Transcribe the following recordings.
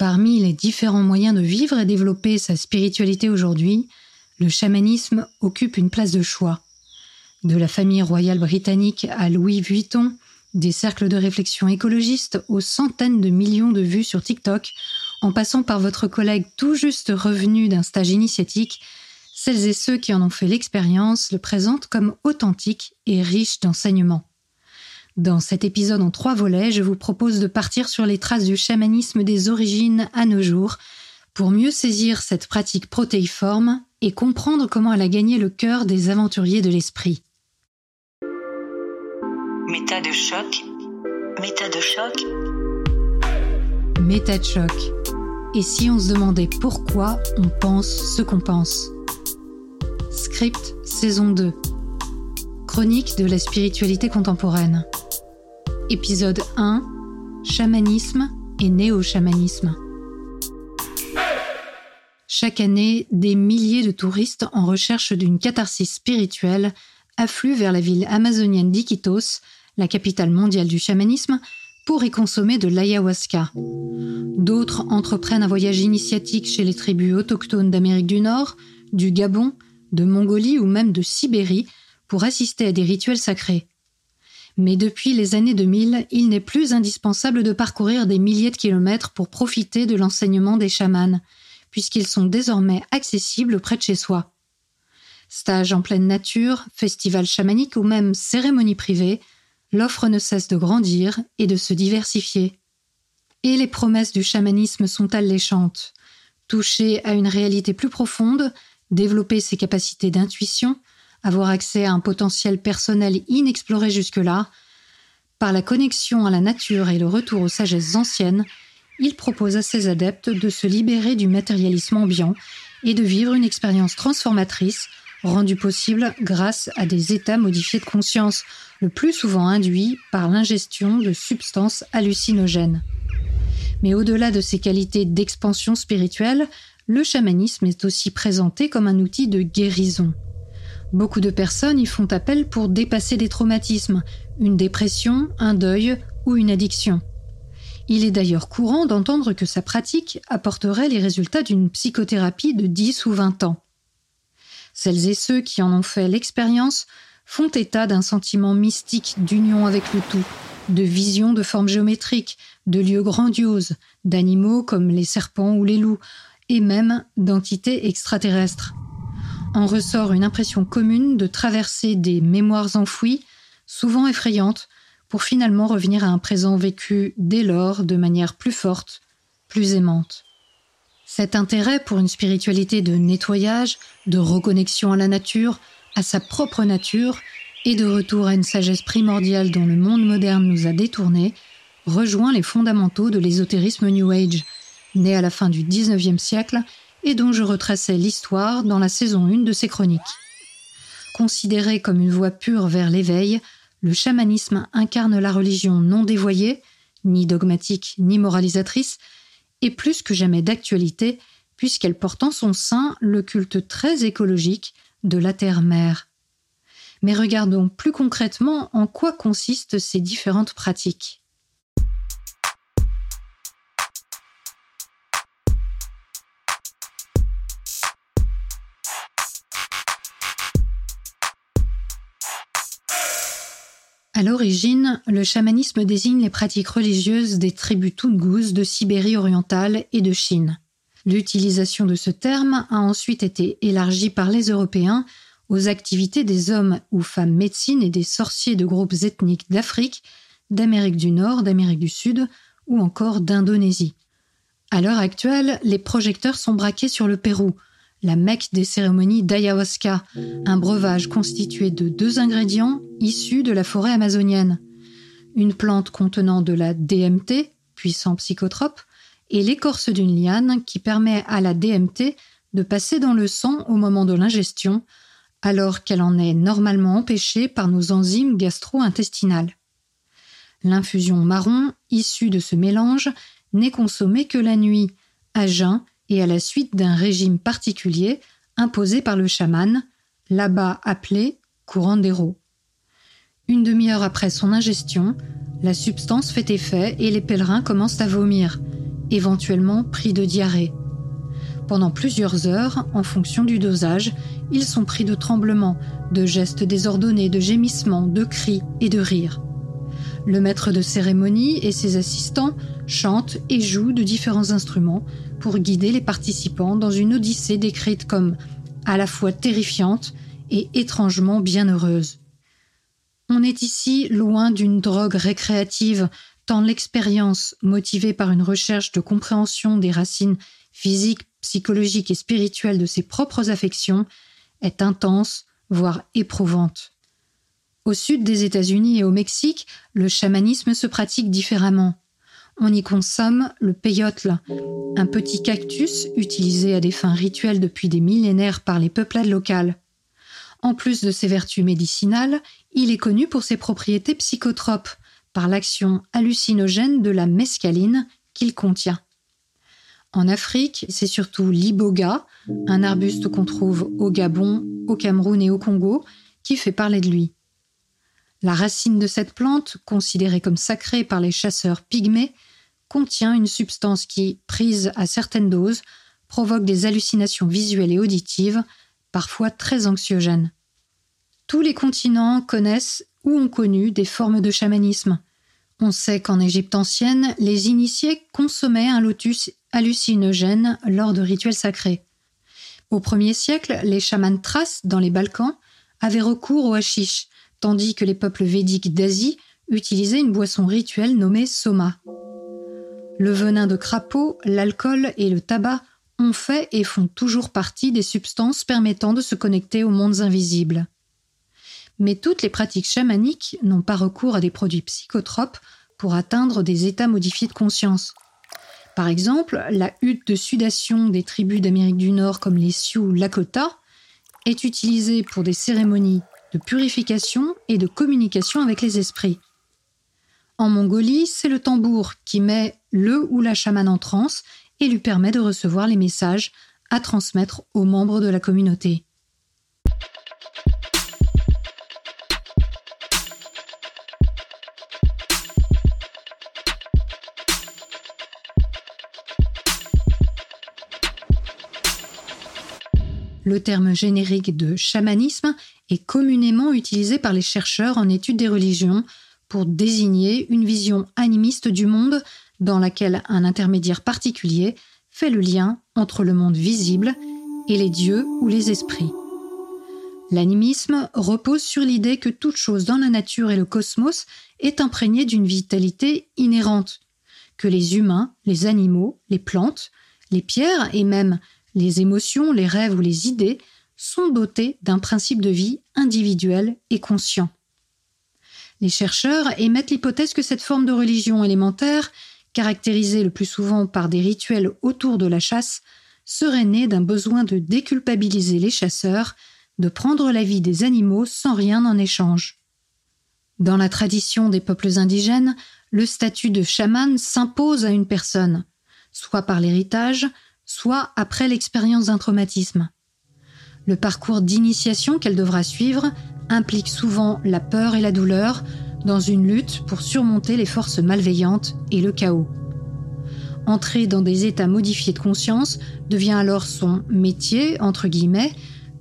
Parmi les différents moyens de vivre et développer sa spiritualité aujourd'hui, le chamanisme occupe une place de choix. De la famille royale britannique à Louis Vuitton, des cercles de réflexion écologistes aux centaines de millions de vues sur TikTok, en passant par votre collègue tout juste revenu d'un stage initiatique, celles et ceux qui en ont fait l'expérience le présentent comme authentique et riche d'enseignements. Dans cet épisode en trois volets, je vous propose de partir sur les traces du chamanisme des origines à nos jours, pour mieux saisir cette pratique protéiforme et comprendre comment elle a gagné le cœur des aventuriers de l'esprit. Méta de choc. Méta de choc. Méta de choc. Et si on se demandait pourquoi on pense ce qu'on pense? Script saison 2. Chronique de la spiritualité contemporaine. Épisode 1 Chamanisme et néo-chamanisme. Chaque année, des milliers de touristes en recherche d'une catharsis spirituelle affluent vers la ville amazonienne d'Iquitos, la capitale mondiale du chamanisme, pour y consommer de l'ayahuasca. D'autres entreprennent un voyage initiatique chez les tribus autochtones d'Amérique du Nord, du Gabon, de Mongolie ou même de Sibérie pour assister à des rituels sacrés. Mais depuis les années 2000, il n'est plus indispensable de parcourir des milliers de kilomètres pour profiter de l'enseignement des chamans, puisqu'ils sont désormais accessibles près de chez soi. Stages en pleine nature, festivals chamaniques ou même cérémonies privées, l'offre ne cesse de grandir et de se diversifier. Et les promesses du chamanisme sont alléchantes. Toucher à une réalité plus profonde, développer ses capacités d'intuition, avoir accès à un potentiel personnel inexploré jusque-là, par la connexion à la nature et le retour aux sagesses anciennes, il propose à ses adeptes de se libérer du matérialisme ambiant et de vivre une expérience transformatrice rendue possible grâce à des états modifiés de conscience, le plus souvent induits par l'ingestion de substances hallucinogènes. Mais au-delà de ses qualités d'expansion spirituelle, le chamanisme est aussi présenté comme un outil de guérison. Beaucoup de personnes y font appel pour dépasser des traumatismes, une dépression, un deuil ou une addiction. Il est d'ailleurs courant d'entendre que sa pratique apporterait les résultats d'une psychothérapie de 10 ou 20 ans. Celles et ceux qui en ont fait l'expérience font état d'un sentiment mystique d'union avec le tout, de vision de formes géométriques, de lieux grandioses, d'animaux comme les serpents ou les loups, et même d'entités extraterrestres en ressort une impression commune de traverser des mémoires enfouies, souvent effrayantes, pour finalement revenir à un présent vécu dès lors de manière plus forte, plus aimante. Cet intérêt pour une spiritualité de nettoyage, de reconnexion à la nature, à sa propre nature, et de retour à une sagesse primordiale dont le monde moderne nous a détournés, rejoint les fondamentaux de l'ésotérisme New Age, né à la fin du XIXe siècle et dont je retraçais l'histoire dans la saison 1 de ses chroniques. Considéré comme une voie pure vers l'éveil, le chamanisme incarne la religion non dévoyée, ni dogmatique ni moralisatrice, et plus que jamais d'actualité, puisqu'elle porte en son sein le culte très écologique de la terre-mère. Mais regardons plus concrètement en quoi consistent ces différentes pratiques. À l'origine, le chamanisme désigne les pratiques religieuses des tribus Tungus de Sibérie orientale et de Chine. L'utilisation de ce terme a ensuite été élargie par les Européens aux activités des hommes ou femmes médecines et des sorciers de groupes ethniques d'Afrique, d'Amérique du Nord, d'Amérique du Sud ou encore d'Indonésie. À l'heure actuelle, les projecteurs sont braqués sur le Pérou, la mecque des cérémonies d'ayahuasca, un breuvage constitué de deux ingrédients issus de la forêt amazonienne. Une plante contenant de la DMT, puissant psychotrope, et l'écorce d'une liane qui permet à la DMT de passer dans le sang au moment de l'ingestion, alors qu'elle en est normalement empêchée par nos enzymes gastro-intestinales. L'infusion marron, issue de ce mélange, n'est consommée que la nuit, à jeun et à la suite d'un régime particulier imposé par le chaman, là-bas appelé courant d'héros. Une demi-heure après son ingestion, la substance fait effet et les pèlerins commencent à vomir. éventuellement pris de diarrhée. Pendant plusieurs heures, en fonction du dosage, ils sont pris de tremblements, de gestes désordonnés, de gémissements, de cris et de rires. Le maître de cérémonie et ses assistants chantent et jouent de différents instruments pour guider les participants dans une odyssée décrite comme à la fois terrifiante et étrangement bienheureuse. On est ici loin d'une drogue récréative, tant l'expérience, motivée par une recherche de compréhension des racines physiques, psychologiques et spirituelles de ses propres affections, est intense, voire éprouvante. Au sud des États-Unis et au Mexique, le chamanisme se pratique différemment. On y consomme le peyotle, un petit cactus utilisé à des fins rituelles depuis des millénaires par les peuplades locales. En plus de ses vertus médicinales, il est connu pour ses propriétés psychotropes, par l'action hallucinogène de la mescaline qu'il contient. En Afrique, c'est surtout l'iboga, un arbuste qu'on trouve au Gabon, au Cameroun et au Congo, qui fait parler de lui. La racine de cette plante, considérée comme sacrée par les chasseurs pygmées, contient une substance qui, prise à certaines doses, provoque des hallucinations visuelles et auditives, parfois très anxiogènes. Tous les continents connaissent ou ont connu des formes de chamanisme. On sait qu'en Égypte ancienne, les initiés consommaient un lotus hallucinogène lors de rituels sacrés. Au premier siècle, les chamans thraces dans les Balkans avaient recours au hashish, tandis que les peuples védiques d'Asie utilisaient une boisson rituelle nommée soma. Le venin de crapaud, l'alcool et le tabac ont fait et font toujours partie des substances permettant de se connecter aux mondes invisibles. Mais toutes les pratiques chamaniques n'ont pas recours à des produits psychotropes pour atteindre des états modifiés de conscience. Par exemple, la hutte de sudation des tribus d'Amérique du Nord comme les Sioux Lakota est utilisée pour des cérémonies de purification et de communication avec les esprits. En Mongolie, c'est le tambour qui met le ou la chamane en transe et lui permet de recevoir les messages à transmettre aux membres de la communauté. Le terme générique de chamanisme est communément utilisé par les chercheurs en études des religions pour désigner une vision animiste du monde dans laquelle un intermédiaire particulier fait le lien entre le monde visible et les dieux ou les esprits. L'animisme repose sur l'idée que toute chose dans la nature et le cosmos est imprégnée d'une vitalité inhérente, que les humains, les animaux, les plantes, les pierres et même les émotions, les rêves ou les idées sont dotés d'un principe de vie individuel et conscient. Les chercheurs émettent l'hypothèse que cette forme de religion élémentaire, caractérisée le plus souvent par des rituels autour de la chasse, serait née d'un besoin de déculpabiliser les chasseurs, de prendre la vie des animaux sans rien en échange. Dans la tradition des peuples indigènes, le statut de chaman s'impose à une personne, soit par l'héritage, soit après l'expérience d'un traumatisme. Le parcours d'initiation qu'elle devra suivre implique souvent la peur et la douleur dans une lutte pour surmonter les forces malveillantes et le chaos. Entrer dans des états modifiés de conscience devient alors son métier, entre guillemets,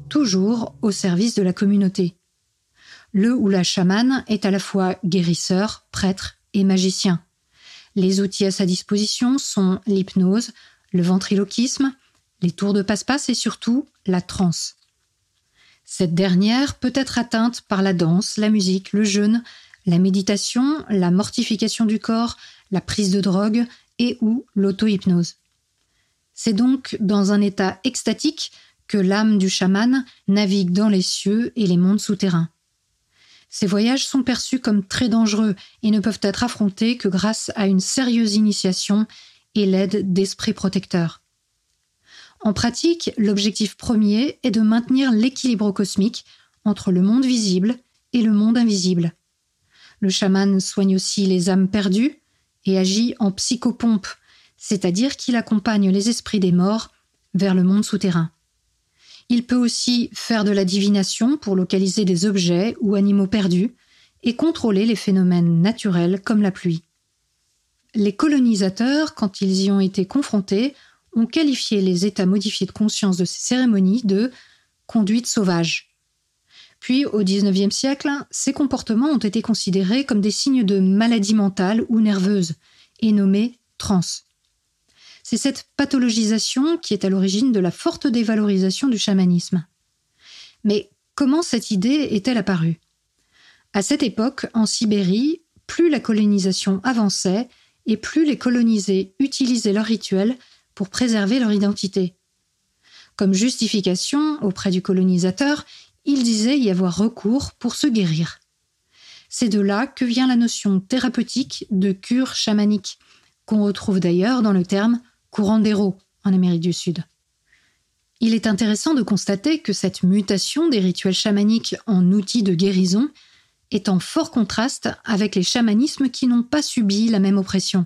toujours au service de la communauté. Le ou la chamane est à la fois guérisseur, prêtre et magicien. Les outils à sa disposition sont l'hypnose, le ventriloquisme, les tours de passe-passe et surtout la transe. Cette dernière peut être atteinte par la danse, la musique, le jeûne, la méditation, la mortification du corps, la prise de drogue et ou l'auto-hypnose. C'est donc dans un état extatique que l'âme du chaman navigue dans les cieux et les mondes souterrains. Ces voyages sont perçus comme très dangereux et ne peuvent être affrontés que grâce à une sérieuse initiation et l'aide d'esprits protecteurs. En pratique, l'objectif premier est de maintenir l'équilibre cosmique entre le monde visible et le monde invisible. Le chaman soigne aussi les âmes perdues et agit en psychopompe, c'est-à-dire qu'il accompagne les esprits des morts vers le monde souterrain. Il peut aussi faire de la divination pour localiser des objets ou animaux perdus et contrôler les phénomènes naturels comme la pluie. les colonisateurs, quand ils y ont été confrontés, ont qualifié les états modifiés de conscience de ces cérémonies de conduite sauvage. Puis, au XIXe siècle, ces comportements ont été considérés comme des signes de maladie mentale ou nerveuse, et nommés trans. C'est cette pathologisation qui est à l'origine de la forte dévalorisation du chamanisme. Mais comment cette idée est-elle apparue? À cette époque, en Sibérie, plus la colonisation avançait et plus les colonisés utilisaient leurs rituels pour préserver leur identité. Comme justification auprès du colonisateur, il disait y avoir recours pour se guérir. C'est de là que vient la notion thérapeutique de cure chamanique, qu'on retrouve d'ailleurs dans le terme curandero en Amérique du Sud. Il est intéressant de constater que cette mutation des rituels chamaniques en outils de guérison est en fort contraste avec les chamanismes qui n'ont pas subi la même oppression.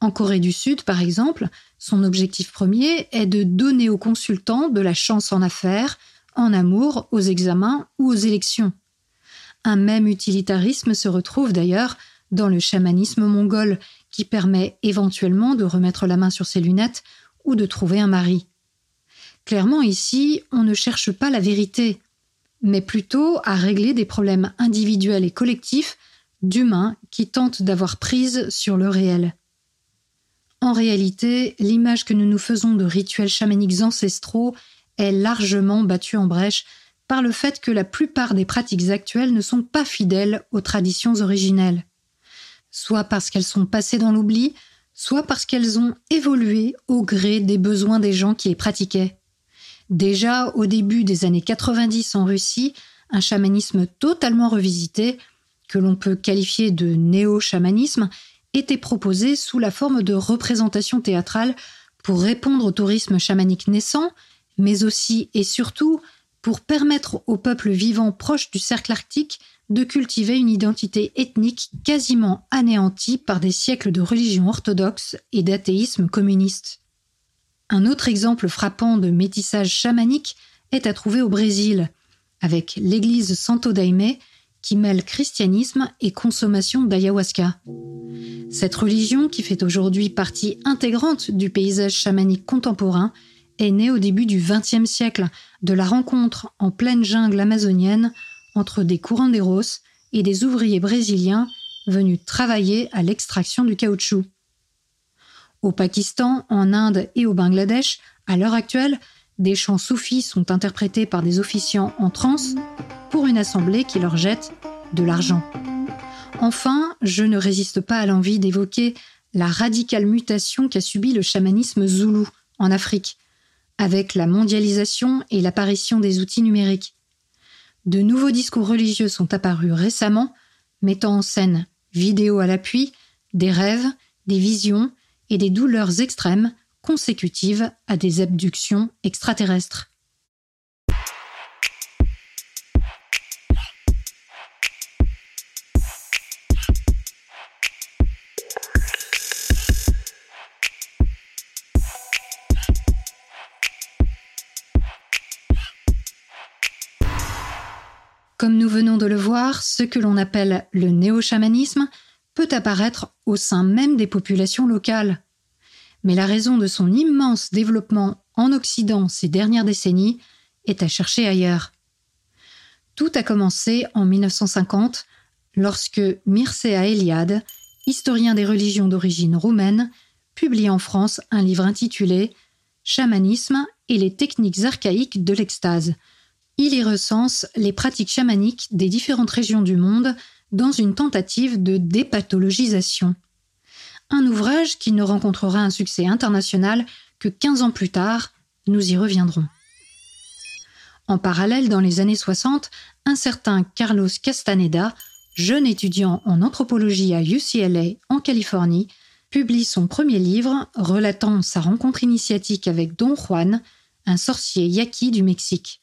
En Corée du Sud, par exemple, son objectif premier est de donner aux consultants de la chance en affaires, en amour, aux examens ou aux élections. Un même utilitarisme se retrouve d'ailleurs dans le chamanisme mongol, qui permet éventuellement de remettre la main sur ses lunettes ou de trouver un mari. Clairement ici, on ne cherche pas la vérité, mais plutôt à régler des problèmes individuels et collectifs d'humains qui tentent d'avoir prise sur le réel. En réalité, l'image que nous nous faisons de rituels chamaniques ancestraux est largement battue en brèche par le fait que la plupart des pratiques actuelles ne sont pas fidèles aux traditions originelles, soit parce qu'elles sont passées dans l'oubli, soit parce qu'elles ont évolué au gré des besoins des gens qui les pratiquaient. Déjà au début des années 90 en Russie, un chamanisme totalement revisité, que l'on peut qualifier de néo-chamanisme, était proposé sous la forme de représentations théâtrales pour répondre au tourisme chamanique naissant, mais aussi et surtout pour permettre aux peuples vivant proches du cercle arctique de cultiver une identité ethnique quasiment anéantie par des siècles de religion orthodoxe et d'athéisme communiste. Un autre exemple frappant de métissage chamanique est à trouver au Brésil, avec l'église Santo Daime qui mêle christianisme et consommation d'ayahuasca. Cette religion, qui fait aujourd'hui partie intégrante du paysage chamanique contemporain, est née au début du XXe siècle de la rencontre en pleine jungle amazonienne entre des curanderos et des ouvriers brésiliens venus travailler à l'extraction du caoutchouc. Au Pakistan, en Inde et au Bangladesh, à l'heure actuelle, des chants soufis sont interprétés par des officiants en transe pour une assemblée qui leur jette de l'argent. Enfin, je ne résiste pas à l'envie d'évoquer la radicale mutation qu'a subi le chamanisme zoulou en Afrique, avec la mondialisation et l'apparition des outils numériques. De nouveaux discours religieux sont apparus récemment, mettant en scène, vidéo à l'appui, des rêves, des visions et des douleurs extrêmes consécutives à des abductions extraterrestres. Ce que l'on appelle le néo-chamanisme peut apparaître au sein même des populations locales. Mais la raison de son immense développement en Occident ces dernières décennies est à chercher ailleurs. Tout a commencé en 1950 lorsque Mircea Eliade, historien des religions d'origine roumaine, publie en France un livre intitulé Chamanisme et les techniques archaïques de l'extase, il y recense les pratiques chamaniques des différentes régions du monde dans une tentative de dépathologisation. Un ouvrage qui ne rencontrera un succès international que 15 ans plus tard, nous y reviendrons. En parallèle, dans les années 60, un certain Carlos Castaneda, jeune étudiant en anthropologie à UCLA en Californie, publie son premier livre relatant sa rencontre initiatique avec Don Juan, un sorcier yaqui du Mexique.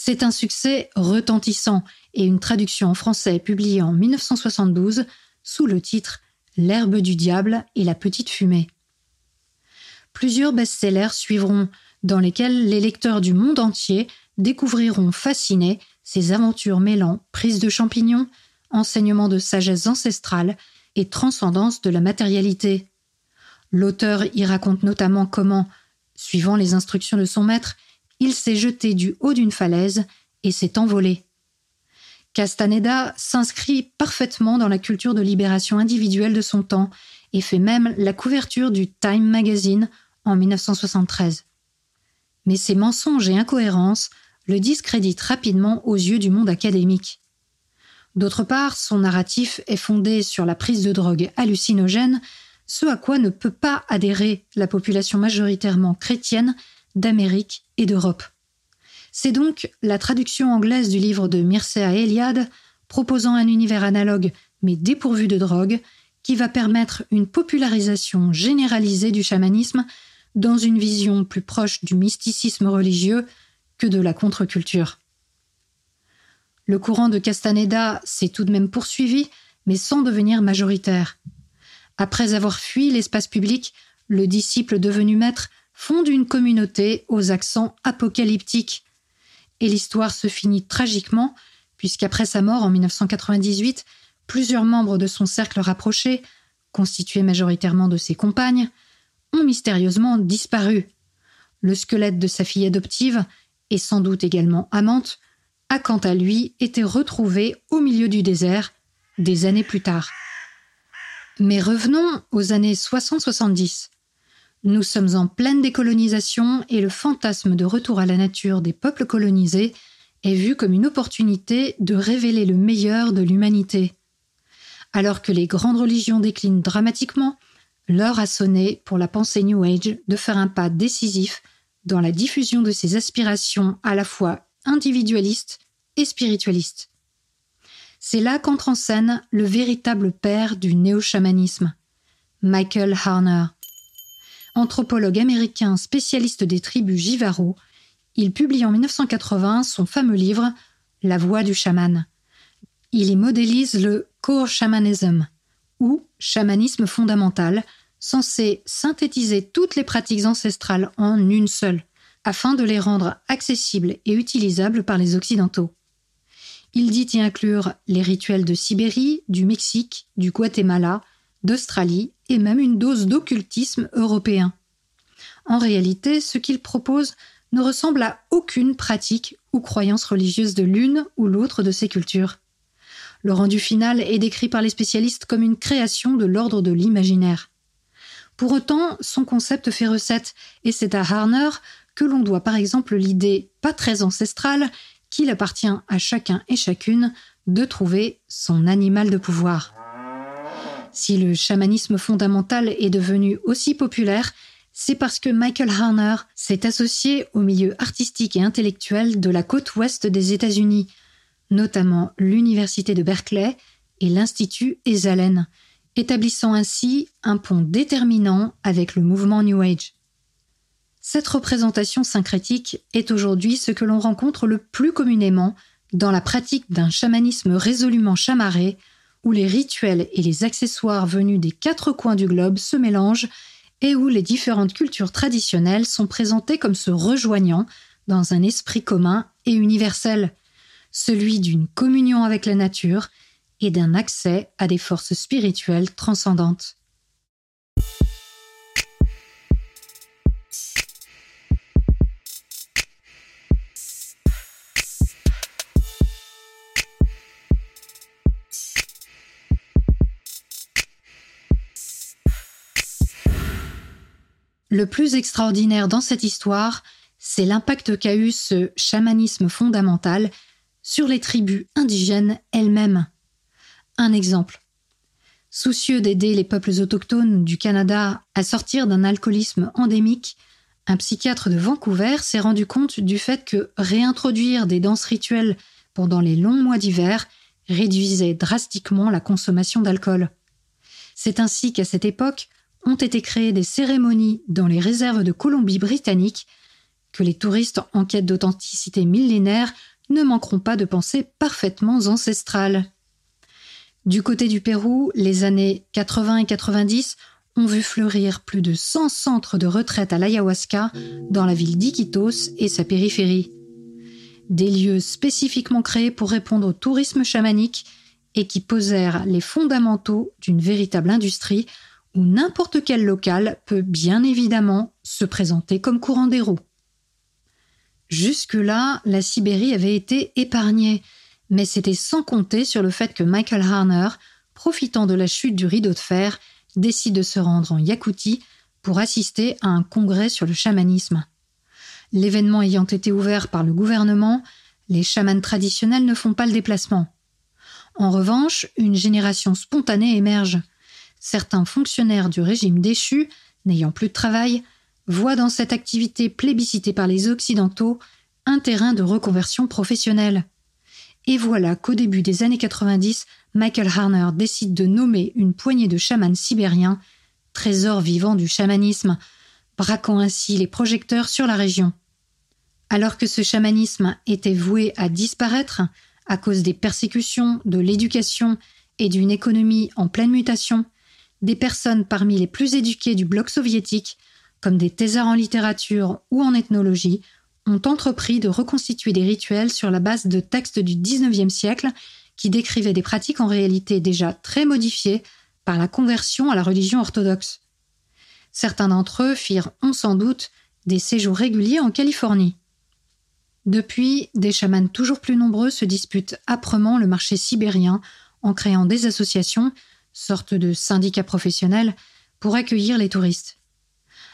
C'est un succès retentissant et une traduction en français publiée en 1972 sous le titre L'herbe du diable et la petite fumée. Plusieurs best-sellers suivront, dans lesquels les lecteurs du monde entier découvriront fascinés ces aventures mêlant prise de champignons, enseignements de sagesse ancestrale et transcendance de la matérialité. L'auteur y raconte notamment comment, suivant les instructions de son maître, il s'est jeté du haut d'une falaise et s'est envolé. Castaneda s'inscrit parfaitement dans la culture de libération individuelle de son temps et fait même la couverture du Time Magazine en 1973. Mais ses mensonges et incohérences le discréditent rapidement aux yeux du monde académique. D'autre part, son narratif est fondé sur la prise de drogue hallucinogène, ce à quoi ne peut pas adhérer la population majoritairement chrétienne d'Amérique et d'Europe. C'est donc la traduction anglaise du livre de Mircea Eliade, proposant un univers analogue mais dépourvu de drogue, qui va permettre une popularisation généralisée du chamanisme dans une vision plus proche du mysticisme religieux que de la contre-culture. Le courant de Castaneda s'est tout de même poursuivi, mais sans devenir majoritaire. Après avoir fui l'espace public, le disciple devenu maître fonde une communauté aux accents apocalyptiques. Et l'histoire se finit tragiquement, puisqu'après sa mort en 1998, plusieurs membres de son cercle rapproché, constitué majoritairement de ses compagnes, ont mystérieusement disparu. Le squelette de sa fille adoptive, et sans doute également amante, a quant à lui été retrouvé au milieu du désert des années plus tard. Mais revenons aux années 60-70. Nous sommes en pleine décolonisation et le fantasme de retour à la nature des peuples colonisés est vu comme une opportunité de révéler le meilleur de l'humanité. Alors que les grandes religions déclinent dramatiquement, l'heure a sonné pour la pensée New Age de faire un pas décisif dans la diffusion de ses aspirations à la fois individualistes et spiritualistes. C'est là qu'entre en scène le véritable père du néo-chamanisme, Michael Harner. Anthropologue américain spécialiste des tribus Jivaro, il publie en 1980 son fameux livre La voix du chaman. Il y modélise le core shamanism, ou chamanisme fondamental, censé synthétiser toutes les pratiques ancestrales en une seule, afin de les rendre accessibles et utilisables par les Occidentaux. Il dit y inclure les rituels de Sibérie, du Mexique, du Guatemala, d'Australie et même une dose d'occultisme européen. En réalité, ce qu'il propose ne ressemble à aucune pratique ou croyance religieuse de l'une ou l'autre de ces cultures. Le rendu final est décrit par les spécialistes comme une création de l'ordre de l'imaginaire. Pour autant, son concept fait recette, et c'est à Harner que l'on doit par exemple l'idée pas très ancestrale qu'il appartient à chacun et chacune de trouver son animal de pouvoir. Si le chamanisme fondamental est devenu aussi populaire, c'est parce que Michael Harner s'est associé au milieu artistique et intellectuel de la côte ouest des États-Unis, notamment l'Université de Berkeley et l'Institut Esalen, établissant ainsi un pont déterminant avec le mouvement New Age. Cette représentation syncrétique est aujourd'hui ce que l'on rencontre le plus communément dans la pratique d'un chamanisme résolument chamarré, où les rituels et les accessoires venus des quatre coins du globe se mélangent et où les différentes cultures traditionnelles sont présentées comme se rejoignant dans un esprit commun et universel, celui d'une communion avec la nature et d'un accès à des forces spirituelles transcendantes. Le plus extraordinaire dans cette histoire, c'est l'impact qu'a eu ce chamanisme fondamental sur les tribus indigènes elles-mêmes. Un exemple. Soucieux d'aider les peuples autochtones du Canada à sortir d'un alcoolisme endémique, un psychiatre de Vancouver s'est rendu compte du fait que réintroduire des danses rituelles pendant les longs mois d'hiver réduisait drastiquement la consommation d'alcool. C'est ainsi qu'à cette époque, ont été créées des cérémonies dans les réserves de Colombie-Britannique que les touristes en quête d'authenticité millénaire ne manqueront pas de penser parfaitement ancestrales. Du côté du Pérou, les années 80 et 90 ont vu fleurir plus de 100 centres de retraite à l'ayahuasca dans la ville d'Iquitos et sa périphérie. Des lieux spécifiquement créés pour répondre au tourisme chamanique et qui posèrent les fondamentaux d'une véritable industrie n'importe quel local peut bien évidemment se présenter comme courant des roues. Jusque-là, la Sibérie avait été épargnée, mais c'était sans compter sur le fait que Michael Harner, profitant de la chute du rideau de fer, décide de se rendre en Yakoutie pour assister à un congrès sur le chamanisme. L'événement ayant été ouvert par le gouvernement, les chamans traditionnels ne font pas le déplacement. En revanche, une génération spontanée émerge. Certains fonctionnaires du régime déchu, n'ayant plus de travail, voient dans cette activité plébiscitée par les Occidentaux un terrain de reconversion professionnelle. Et voilà qu'au début des années 90, Michael Harner décide de nommer une poignée de chamans sibériens, trésors vivants du chamanisme, braquant ainsi les projecteurs sur la région. Alors que ce chamanisme était voué à disparaître à cause des persécutions, de l'éducation et d'une économie en pleine mutation, des personnes parmi les plus éduquées du bloc soviétique, comme des thésards en littérature ou en ethnologie, ont entrepris de reconstituer des rituels sur la base de textes du XIXe siècle qui décrivaient des pratiques en réalité déjà très modifiées par la conversion à la religion orthodoxe. Certains d'entre eux firent, on sans doute, des séjours réguliers en Californie. Depuis, des chamans toujours plus nombreux se disputent âprement le marché sibérien en créant des associations, sortes de syndicats professionnels, pour accueillir les touristes.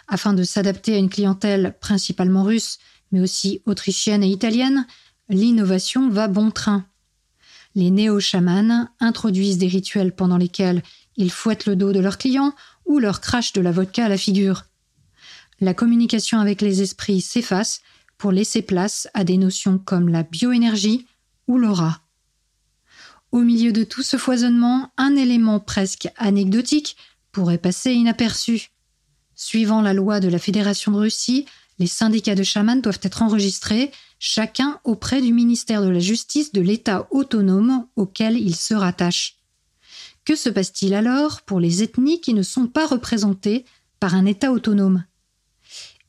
Afin de s'adapter à une clientèle principalement russe, mais aussi autrichienne et italienne, l'innovation va bon train. Les néo-chamans introduisent des rituels pendant lesquels ils fouettent le dos de leurs clients ou leur crachent de la vodka à la figure. La communication avec les esprits s'efface pour laisser place à des notions comme la bioénergie ou l'aura. Au milieu de tout ce foisonnement, un élément presque anecdotique pourrait passer inaperçu. Suivant la loi de la Fédération de Russie, les syndicats de chamans doivent être enregistrés, chacun auprès du ministère de la Justice de l'État autonome auquel ils se rattachent. Que se passe-t-il alors pour les ethnies qui ne sont pas représentées par un État autonome?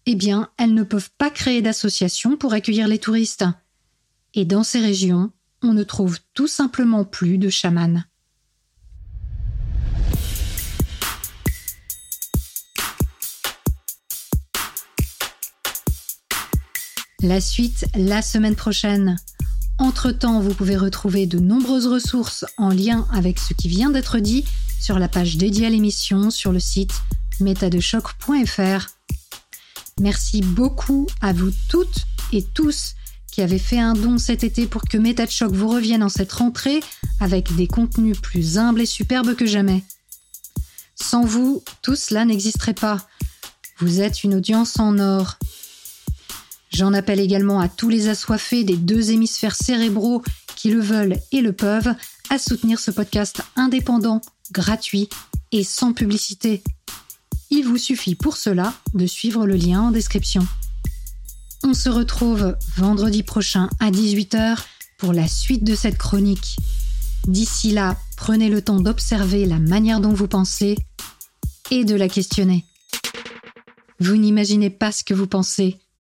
Eh bien, elles ne peuvent pas créer d'association pour accueillir les touristes. Et dans ces régions, on ne trouve tout simplement plus de chamans. La suite la semaine prochaine. Entre-temps, vous pouvez retrouver de nombreuses ressources en lien avec ce qui vient d'être dit sur la page dédiée à l'émission sur le site métadechoc.fr. Merci beaucoup à vous toutes et tous qui avez fait un don cet été pour que Méta Choc vous revienne en cette rentrée avec des contenus plus humbles et superbes que jamais. Sans vous, tout cela n'existerait pas. Vous êtes une audience en or. J'en appelle également à tous les assoiffés des deux hémisphères cérébraux qui le veulent et le peuvent à soutenir ce podcast indépendant, gratuit et sans publicité. Il vous suffit pour cela de suivre le lien en description. On se retrouve vendredi prochain à 18h pour la suite de cette chronique. D'ici là, prenez le temps d'observer la manière dont vous pensez et de la questionner. Vous n'imaginez pas ce que vous pensez